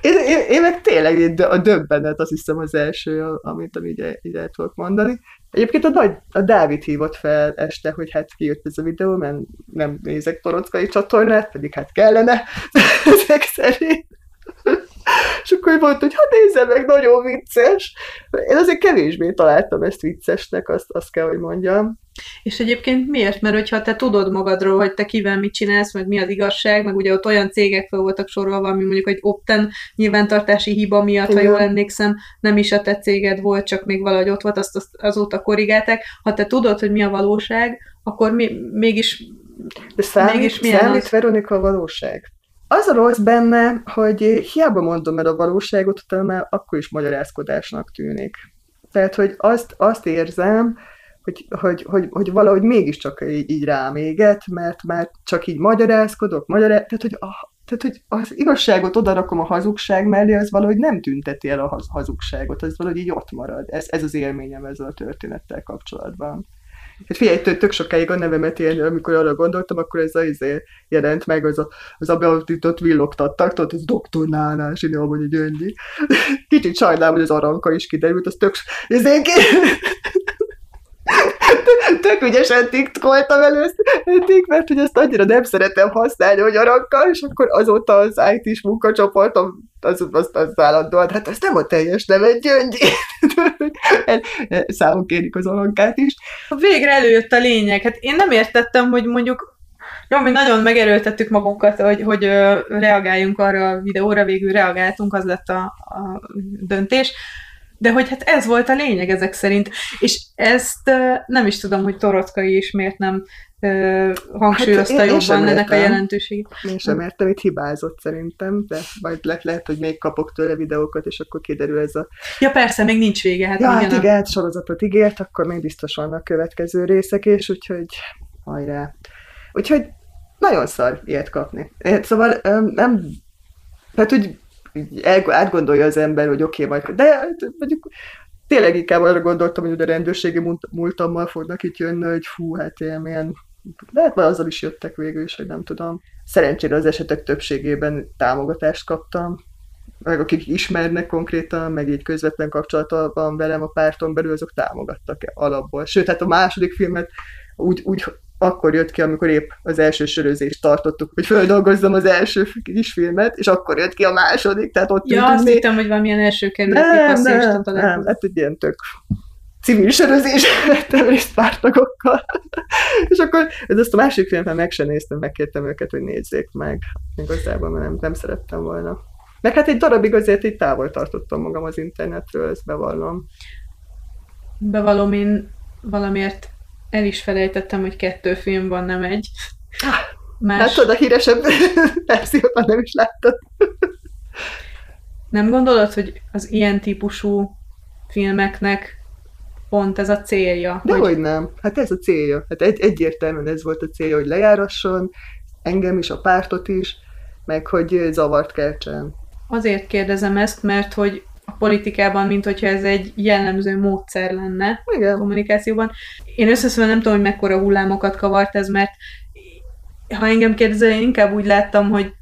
Én, én, én meg tényleg a döbbenet, azt hiszem az első, amit, amit így, így el tudok mondani. Egyébként a, nagy, a Dávid hívott fel este, hogy hát kijött ez a videó, mert nem nézek torockai csatornát, pedig hát kellene [laughs] ezek szerint. És akkor mondta, hogy hát nézze meg, nagyon vicces. Én azért kevésbé találtam ezt viccesnek, azt, azt kell, hogy mondjam. És egyébként miért? Mert hogyha te tudod magadról, hogy te kivel mit csinálsz, meg mi az igazság, meg ugye ott olyan cégek fel voltak sorolva, ami mondjuk egy opten nyilvántartási hiba miatt, Igen. ha jól emlékszem, nem is a te céged volt, csak még valahogy ott volt, azt, azt azóta korrigálták. Ha te tudod, hogy mi a valóság, akkor mi, mégis De számít, mégis számít az? Veronika a valóság? Az a rossz benne, hogy hiába mondom el a valóságot, utána már akkor is magyarázkodásnak tűnik. Tehát, hogy azt, azt érzem, hogy, hogy, hogy, hogy valahogy mégiscsak így, így rám éget, mert már csak így magyarázkodok, magyaráz, tehát, hogy, a, tehát, hogy az igazságot odarakom a hazugság mellé, az valahogy nem tünteti el a haz, hazugságot, az valahogy így ott marad. Ez, ez az élményem ezzel a történettel kapcsolatban. Hát figyelj, tök, tök sokáig a nevemet élni, amikor arra gondoltam, akkor ez az izé jelent meg, az a, az a beavított villogtattak, tudod, ez doktor Nánás, én amúgy Gyöngyi. Kicsit sajnálom, hogy az aranka is kiderült, az tök, ezért tök ügyesen tikkoltam először, mert hogy ezt annyira nem szeretem használni, hogy arankkal, és akkor azóta az IT-s munkacsoportom az, az, az állandóan, hát ez nem a teljes neve, Gyöngyi. [laughs] Számon kérik az arankát is. Végre előjött a lényeg. Hát én nem értettem, hogy mondjuk jó, mi nagyon megerőltettük magunkat, hogy, hogy reagáljunk arra a videóra, végül reagáltunk, az lett a, a döntés de hogy hát ez volt a lényeg ezek szerint. És ezt nem is tudom, hogy Torockai is miért nem hangsúlyozta hát én, jobban én ennek a jelentőségét. Én sem értem, itt hibázott szerintem, de majd le, lehet, hogy még kapok tőle videókat, és akkor kiderül ez a... Ja persze, még nincs vége. Hát ja, hát igen, a... sorozatot ígért, akkor még biztos vannak következő részek is, úgyhogy hajrá. Úgyhogy nagyon szar ilyet kapni. Szóval nem, hát úgy átgondolja az ember, hogy oké, okay, majd, de mondjuk tényleg inkább arra gondoltam, hogy a rendőrségi múltammal fognak itt jönni, hogy fú, hát ilyen milyen, lehet már azzal is jöttek végül is, hogy nem tudom. Szerencsére az esetek többségében támogatást kaptam, meg akik ismernek konkrétan, meg így közvetlen kapcsolatban van velem a párton belül, azok támogattak alapból. Sőt, hát a második filmet úgy, úgy akkor jött ki, amikor épp az első sörözést tartottuk, hogy földolgozzam az első kis filmet, és akkor jött ki a második, tehát ott Ja, azt hittem, hogy valamilyen első kerületi nem, nem, nem, hát egy ilyen tök civil sörözés [laughs] vettem részt pártagokkal. [laughs] és akkor ez ezt a másik filmet meg sem néztem, megkértem őket, hogy nézzék meg. Igazából nem, nem szerettem volna. Meg hát egy darabig azért így távol tartottam magam az internetről, ezt bevallom. Bevallom, én valamiért el is felejtettem, hogy kettő film van, nem egy. Más... Láttad a híresebb [laughs] verziót, nem is láttad. nem gondolod, hogy az ilyen típusú filmeknek pont ez a célja? De hogy, hogy nem. Hát ez a célja. Hát egy, egyértelműen ez volt a célja, hogy lejárasson, engem is, a pártot is, meg hogy zavart keltsen. Azért kérdezem ezt, mert hogy a politikában, mint hogyha ez egy jellemző módszer lenne Igen. a kommunikációban. Én összeszólva nem tudom, hogy mekkora hullámokat kavart ez, mert ha engem kérdezel, én inkább úgy láttam, hogy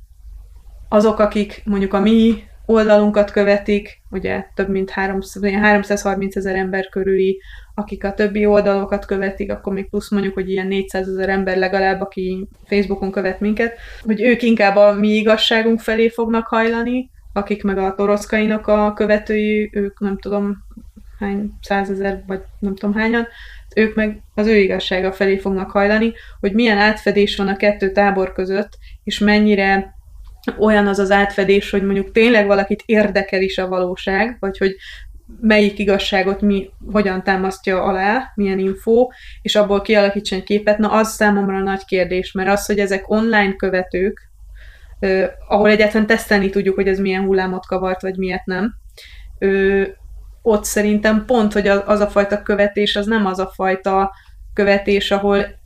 azok, akik mondjuk a mi oldalunkat követik, ugye több mint 330 ezer ember körüli, akik a többi oldalokat követik, akkor még plusz mondjuk, hogy ilyen 400 ezer ember legalább, aki Facebookon követ minket, hogy ők inkább a mi igazságunk felé fognak hajlani, akik meg a toroszkainak a követői, ők nem tudom hány százezer, vagy nem tudom hányan, ők meg az ő igazsága felé fognak hajlani, hogy milyen átfedés van a kettő tábor között, és mennyire olyan az az átfedés, hogy mondjuk tényleg valakit érdekel is a valóság, vagy hogy melyik igazságot mi hogyan támasztja alá, milyen info, és abból kialakítson egy képet, na az számomra nagy kérdés, mert az, hogy ezek online követők, ahol egyáltalán tesztelni tudjuk, hogy ez milyen hullámot kavart, vagy miért nem. ott szerintem pont, hogy az, az a fajta követés, az nem az a fajta követés, ahol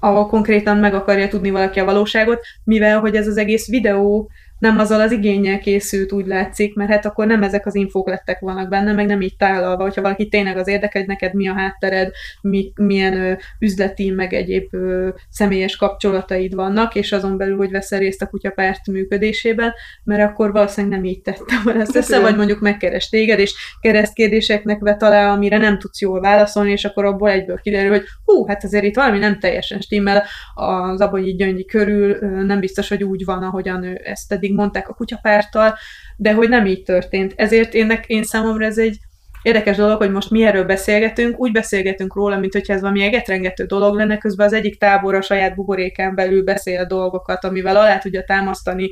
ahol konkrétan meg akarja tudni valaki a valóságot, mivel hogy ez az egész videó nem azzal az igényel készült, úgy látszik, mert hát akkor nem ezek az infók lettek vannak benne, meg nem így tálalva, hogyha valaki tényleg az érdekel, hogy neked mi a háttered, mi, milyen ö, üzleti, meg egyéb ö, személyes kapcsolataid vannak, és azon belül, hogy veszel részt a kutyapárt működésében, mert akkor valószínűleg nem így tettem volna ezt össze, vagy mondjuk megkeres téged, és keresztkérdéseknek vet alá, amire nem tudsz jól válaszolni, és akkor abból egyből kiderül, hogy hú, hát azért itt valami nem teljesen stimmel az abonyi gyöngyi körül, nem biztos, hogy úgy van, ahogyan ő ezt eddig mondták a kutyapárttal, de hogy nem így történt. Ezért én, én számomra ez egy érdekes dolog, hogy most mi erről beszélgetünk, úgy beszélgetünk róla, mint hogyha ez valami egetrengető dolog lenne, közben az egyik tábor a saját buborékán belül beszél dolgokat, amivel alá tudja támasztani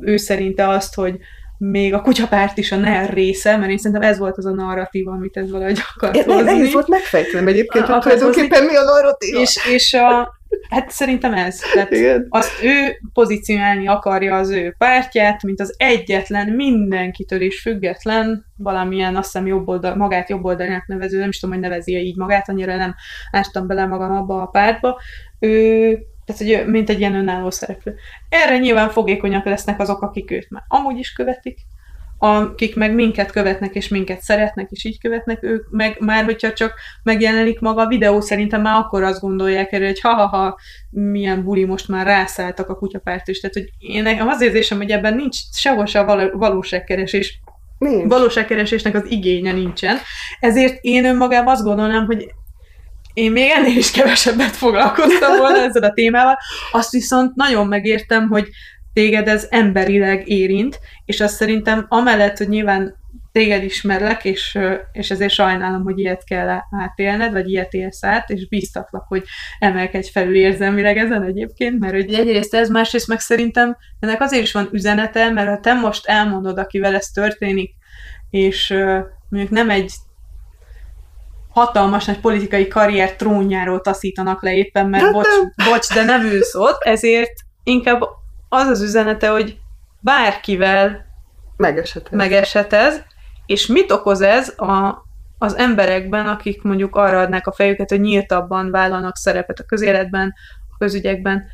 ő szerinte azt, hogy még a kutyapárt is a NER része, mert én szerintem ez volt az a narratíva, amit ez valahogy akart hozni. Nehéz volt megfejteni egyébként, hogy tulajdonképpen mi a narratíva. És, és a, Hát szerintem ez. Tehát Igen. azt ő pozícionálni akarja az ő pártját, mint az egyetlen, mindenkitől is független, valamilyen, azt hiszem jobb oldal, magát jobb oldalnak nevező, nem is tudom, hogy nevezi -e így magát, annyira nem ástam bele magam abba a pártba. Ő tehát, hogy mint egy ilyen önálló szereplő. Erre nyilván fogékonyak lesznek azok, akik őt már amúgy is követik, akik meg minket követnek, és minket szeretnek, és így követnek, ők meg már, hogyha csak megjelenik maga a videó, szerintem már akkor azt gondolják erre, hogy ha-ha-ha, milyen buli most már rászálltak a kutyapárt is. Tehát, hogy én nekem az érzésem, hogy ebben nincs sehol se a valóságkeresés Nincs. valóságkeresésnek az igénye nincsen. Ezért én önmagában azt gondolnám, hogy én még ennél is kevesebbet foglalkoztam volna ezzel a témával. Azt viszont nagyon megértem, hogy téged ez emberileg érint, és azt szerintem amellett, hogy nyilván téged ismerlek, és, és ezért sajnálom, hogy ilyet kell átélned, vagy ilyet élsz át, és bíztatlak, hogy emelkedj felül érzelmileg ezen egyébként, mert hogy egyrészt ez, másrészt meg szerintem ennek azért is van üzenete, mert ha te most elmondod, akivel ez történik, és mondjuk nem egy hatalmas nagy politikai karrier trónjáról taszítanak le éppen, mert bocs, bocs, de nem ülsz ott, ezért inkább az az üzenete, hogy bárkivel megesetez. megesetez, és mit okoz ez a, az emberekben, akik mondjuk arra adnák a fejüket, hogy nyíltabban vállalnak szerepet a közéletben, a közügyekben,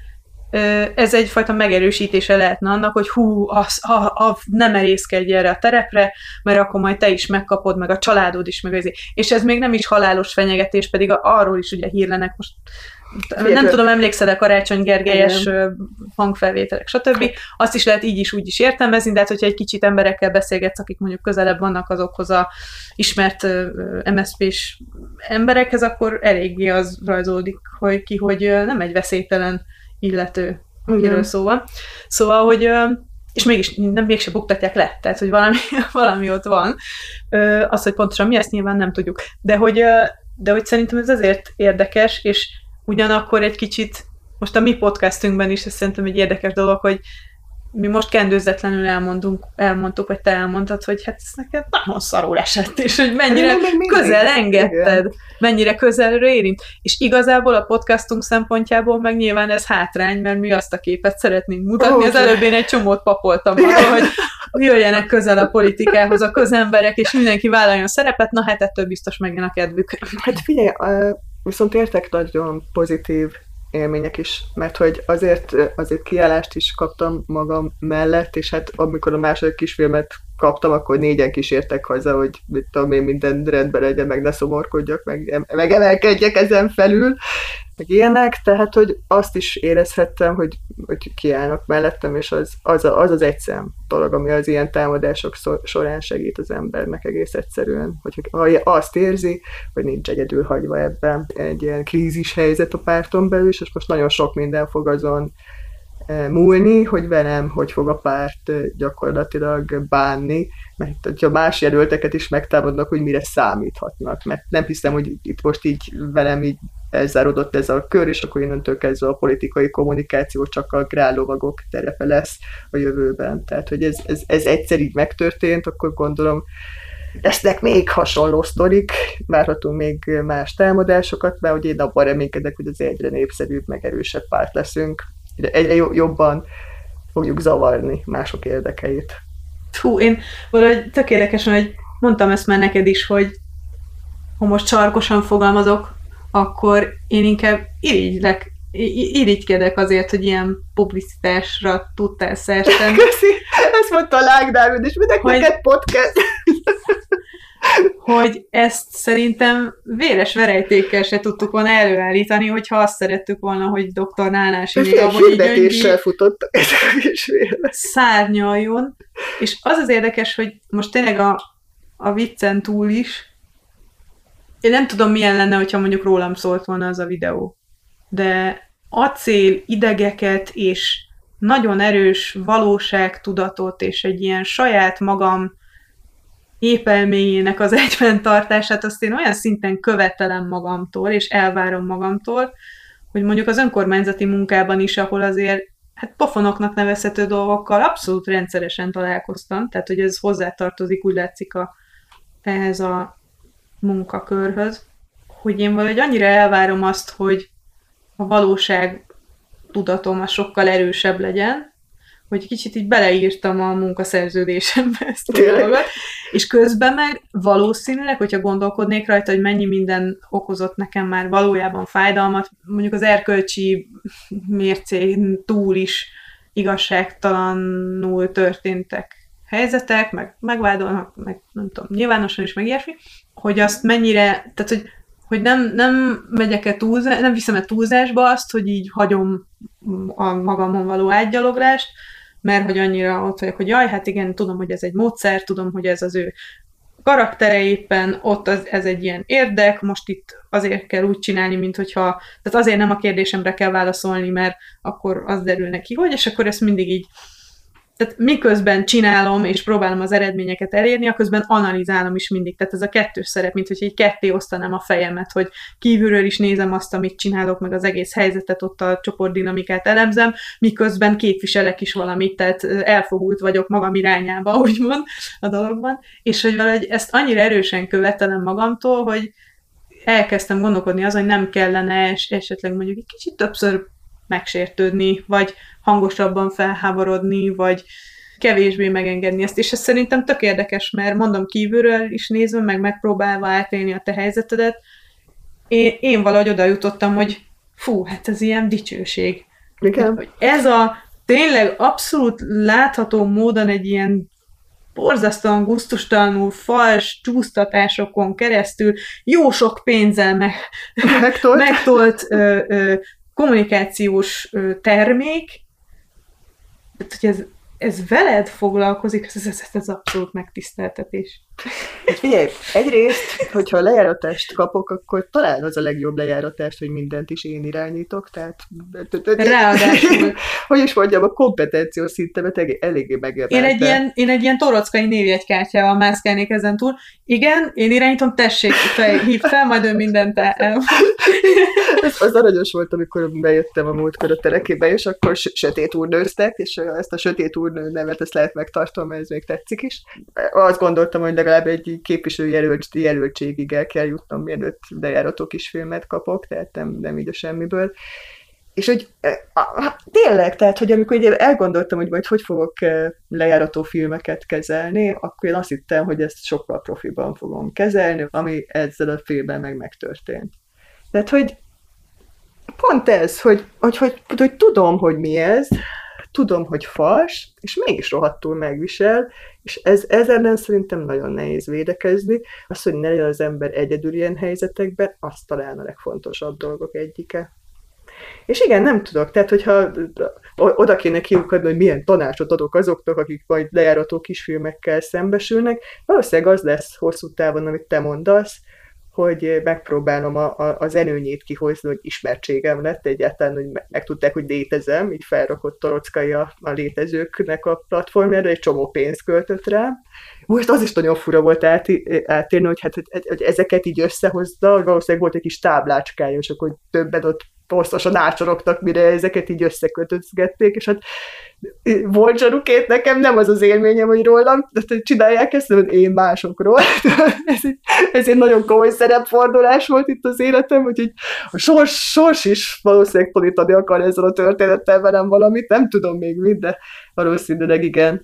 ez egyfajta megerősítése lehetne annak, hogy hú, az, ha, ha nem erészkedj erre a terepre, mert akkor majd te is megkapod, meg a családod is, meg. És ez még nem is halálos fenyegetés, pedig arról is ugye hírlenek most Féltől. nem tudom, emlékszel-e Karácsony Gergelyes hangfelvételek, stb. Azt is lehet így is, úgy is értelmezni, de hát, hogyha egy kicsit emberekkel beszélgetsz, akik mondjuk közelebb vannak azokhoz a ismert MSZP-s emberekhez, akkor eléggé az rajzolódik hogy ki, hogy nem egy veszélytelen illető, akiről szó van. Szóval, hogy és mégis nem mégse buktatják le, tehát, hogy valami, [laughs] valami ott van. Az, hogy pontosan mi, ezt nyilván nem tudjuk. De hogy, de hogy szerintem ez azért érdekes, és ugyanakkor egy kicsit, most a mi podcastünkben is ez szerintem egy érdekes dolog, hogy mi most kendőzetlenül elmondunk, elmondtuk, vagy te elmondtad, hogy hát ez neked nagyon szarul esett, és hogy mennyire közel engedted, mennyire közelről érint. És igazából a podcastunk szempontjából meg nyilván ez hátrány, mert mi azt a képet szeretnénk mutatni. Az előbb én egy csomót papoltam arra, hogy jöjjenek közel a politikához a közemberek, és mindenki vállaljon szerepet, na hát ettől biztos megjön a kedvük. Hát figyelj, viszont értek nagyon pozitív élmények is, mert hogy azért, azért kiállást is kaptam magam mellett, és hát amikor a második kisfilmet kaptam, akkor négyen kísértek haza, hogy mit tudom én, minden rendben legyen, meg ne szomorkodjak, meg, meg emelkedjek ezen felül, meg ilyenek, tehát hogy azt is érezhettem, hogy, hogy kiállnak mellettem, és az az, az, az egy szem dolog, ami az ilyen támadások során segít az embernek egész egyszerűen, hogy azt érzi, hogy nincs egyedül hagyva ebben egy ilyen krízis helyzet a párton belül, és most nagyon sok minden fog azon e, múlni, hogy velem hogy fog a párt e, gyakorlatilag bánni, mert ha más jelölteket is megtámadnak, hogy mire számíthatnak, mert nem hiszem, hogy itt most így velem így elzárodott ez a kör, és akkor innentől kezdve a politikai kommunikáció csak a grállovagok terepe lesz a jövőben. Tehát, hogy ez, ez, ez egyszer így megtörtént, akkor gondolom lesznek még hasonló sztorik, várhatunk még más támadásokat, mert hogy én abban reménykedek, hogy az egyre népszerűbb, meg erősebb párt leszünk, egyre jobban fogjuk zavarni mások érdekeit. Hú, én valahogy tök érdekesen, hogy mondtam ezt már neked is, hogy ha most sarkosan fogalmazok, akkor én inkább irigylek, irigykedek azért, hogy ilyen publicitásra tudtál szerteni. [laughs] Köszi, ezt mondta a Lágdávid, és minek hogy... neked podcast? [laughs] hogy ezt szerintem véres verejtékkel se tudtuk volna előállítani, hogyha azt szerettük volna, hogy dr. Nálnási még abban futottak ezek is Szárnyaljon. És az az érdekes, hogy most tényleg a, a viccen túl is, én nem tudom, milyen lenne, hogyha mondjuk rólam szólt volna az a videó. De acél idegeket és nagyon erős valóságtudatot és egy ilyen saját magam épelményének az [laughs] egyben tartását azt én olyan szinten követelem magamtól, és elvárom magamtól, hogy mondjuk az önkormányzati munkában is, ahol azért hát pofonoknak nevezhető dolgokkal abszolút rendszeresen találkoztam, tehát hogy ez hozzátartozik, úgy látszik a, ehhez a munkakörhöz, hogy én valahogy annyira elvárom azt, hogy a valóság tudatom a sokkal erősebb legyen, hogy kicsit így beleírtam a munkaszerződésembe ezt a dolgot, és közben meg valószínűleg, hogyha gondolkodnék rajta, hogy mennyi minden okozott nekem már valójában fájdalmat, mondjuk az erkölcsi mércén túl is igazságtalanul történtek helyzetek, meg megvádolnak, meg nem tudom, nyilvánosan is, meg ilyesmi, hogy azt mennyire, tehát hogy, hogy nem, nem megyek-e túlzás, nem viszem-e túlzásba azt, hogy így hagyom a magamon való átgyaloglást, mert hogy annyira ott vagyok, hogy jaj, hát igen, tudom, hogy ez egy módszer, tudom, hogy ez az ő karaktere éppen, ott az, ez egy ilyen érdek, most itt azért kell úgy csinálni, mint hogyha, tehát azért nem a kérdésemre kell válaszolni, mert akkor az derül neki, hogy, és akkor ezt mindig így tehát miközben csinálom és próbálom az eredményeket elérni, a közben analizálom is mindig. Tehát ez a kettős szerep, mint hogy egy ketté osztanám a fejemet, hogy kívülről is nézem azt, amit csinálok, meg az egész helyzetet, ott a csoportdinamikát elemzem, miközben képviselek is valamit, tehát elfogult vagyok magam irányába, [laughs] úgymond a dologban, és hogy valahogy ezt annyira erősen követelem magamtól, hogy elkezdtem gondolkodni azon, hogy nem kellene esetleg mondjuk egy kicsit többször megsértődni, vagy hangosabban felháborodni, vagy kevésbé megengedni ezt, és ez szerintem tök érdekes, mert mondom kívülről is nézve, meg megpróbálva átélni a te helyzetedet, én, én valahogy oda jutottam, hogy fú, hát ez ilyen dicsőség. Igen. Hogy ez a tényleg abszolút látható módon egy ilyen borzasztóan guztustalanul, fals csúsztatásokon keresztül jó sok pénzzel meg, megtolt, megtolt ö, ö, kommunikációs termék, tehát, hogy ez, ez veled foglalkozik, ez, ez, ez abszolút megtiszteltetés. Hát figyelj, egyrészt, hogyha lejáratást kapok, akkor talán az a legjobb lejáratást, hogy mindent is én irányítok, tehát... Ráadásul. [laughs] hogy is mondjam, a kompetenciós szintemet eléggé megemeltem. Én egy ilyen, én egy ilyen torockai névjegykártyával mászkálnék ezen túl. Igen, én irányítom, tessék, fel, hív fel, majd ő mindent el. [laughs] Ez az aranyos volt, amikor bejöttem a múltkor a terekébe, és akkor sötét úrnőztek, és ezt a sötét úrnő nevet ezt lehet megtartom, mert ez még tetszik is. Azt gondoltam, hogy legalább egy képviselőjelölt, jelöltségig el kell jutnom, mielőtt bejárató filmet kapok, tehát nem, nem így a semmiből. És hogy tényleg, tehát, hogy amikor ugye elgondoltam, hogy majd hogy fogok lejárató filmeket kezelni, akkor én azt hittem, hogy ezt sokkal profiban fogom kezelni, ami ezzel a filmben meg megtörtént. Tehát, hogy pont ez, hogy, hogy, hogy, hogy tudom, hogy mi ez, tudom, hogy fals, és mégis rohadtul megvisel, és ez, ez ellen szerintem nagyon nehéz védekezni. Az, hogy ne legyen az ember egyedül ilyen helyzetekben, az talán a legfontosabb dolgok egyike. És igen, nem tudok. Tehát, hogyha oda kéne kiukadni, hogy milyen tanácsot adok azoknak, akik majd lejárató kisfilmekkel szembesülnek, valószínűleg az lesz hosszú távon, amit te mondasz, hogy megpróbálom a, a, az előnyét kihozni, hogy ismertségem lett egyáltalán, hogy megtudták, hogy létezem, így felrakott Torockai a, a létezőknek a platformjára, egy csomó pénzt költött rá. Most az is nagyon fura volt át, átérni, hogy, hát, hogy ezeket így összehozta, valószínűleg volt egy kis táblácskája, és akkor többet ott hosszasan átsorogtak, mire ezeket így összekötözgették, és hát volt zsarukét, nekem nem az az élményem, hogy rólam, de csinálják ezt, hogy én másokról. [laughs] ez, egy, ez egy nagyon komoly szerepfordulás volt itt az életem, úgyhogy a sors, sors is valószínűleg polítani akar ezzel a történettel velem valamit, nem tudom még mit, de valószínűleg igen.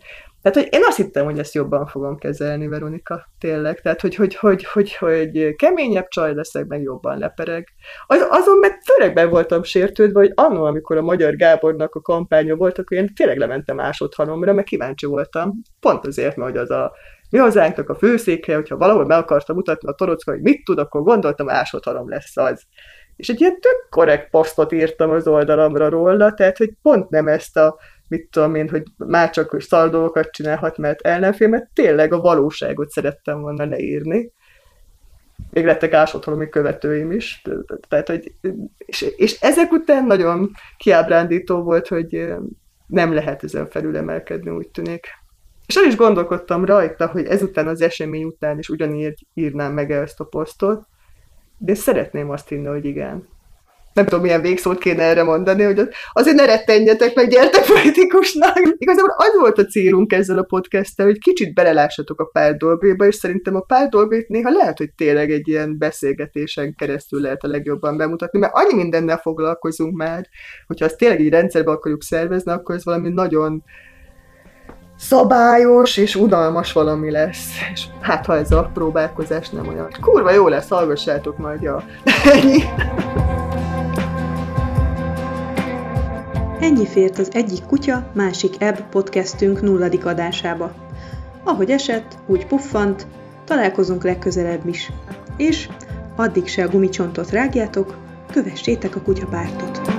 Tehát, hogy én azt hittem, hogy ezt jobban fogom kezelni, Veronika, tényleg. Tehát, hogy, hogy, hogy, hogy, hogy keményebb csaj leszek, meg jobban lepereg. Az, azon meg főleg be voltam sértődve, hogy annól, amikor a Magyar Gábornak a kampánya volt, akkor én tényleg lementem másodhanomra, mert kíváncsi voltam. Pont azért, mert az a mi hazánknak a főszékhelye, hogyha valahol meg akartam mutatni a torocka, hogy mit tud, akkor gondoltam, másodhanom lesz az. És egy ilyen tök korrekt posztot írtam az oldalamra róla, tehát hogy pont nem ezt a mit tudom én, hogy már csak szar dolgokat csinálhat, mert ellenfél, mert tényleg a valóságot szerettem volna leírni. Még lettek ásodholomi követőim is. Tehát, hogy, és, és ezek után nagyon kiábrándító volt, hogy nem lehet ezen felülemelkedni, úgy tűnik. És el is gondolkodtam rajta, hogy ezután az esemény után is ugyanígy írnám meg ezt a posztot, de szeretném azt hinni, hogy igen nem tudom, milyen végszót kéne erre mondani, hogy azért ne rettenjetek meg, gyertek politikusnak. Igazából az volt a célunk ezzel a podcasttel, hogy kicsit belelássatok a pár dolgaiba, és szerintem a pár dolgait néha lehet, hogy tényleg egy ilyen beszélgetésen keresztül lehet a legjobban bemutatni, mert annyi mindennel foglalkozunk már, hogyha azt tényleg így rendszerbe akarjuk szervezni, akkor ez valami nagyon szabályos és udalmas valami lesz. És hát, ha ez a próbálkozás nem olyan. Kurva jó lesz, hallgassátok majd, ja. [laughs] Ennyi. Ennyi fért az egyik kutya, másik ebb podcastünk nulladik adásába. Ahogy esett, úgy puffant, találkozunk legközelebb is. És addig se a gumicsontot rágjátok, kövessétek a kutyapártot.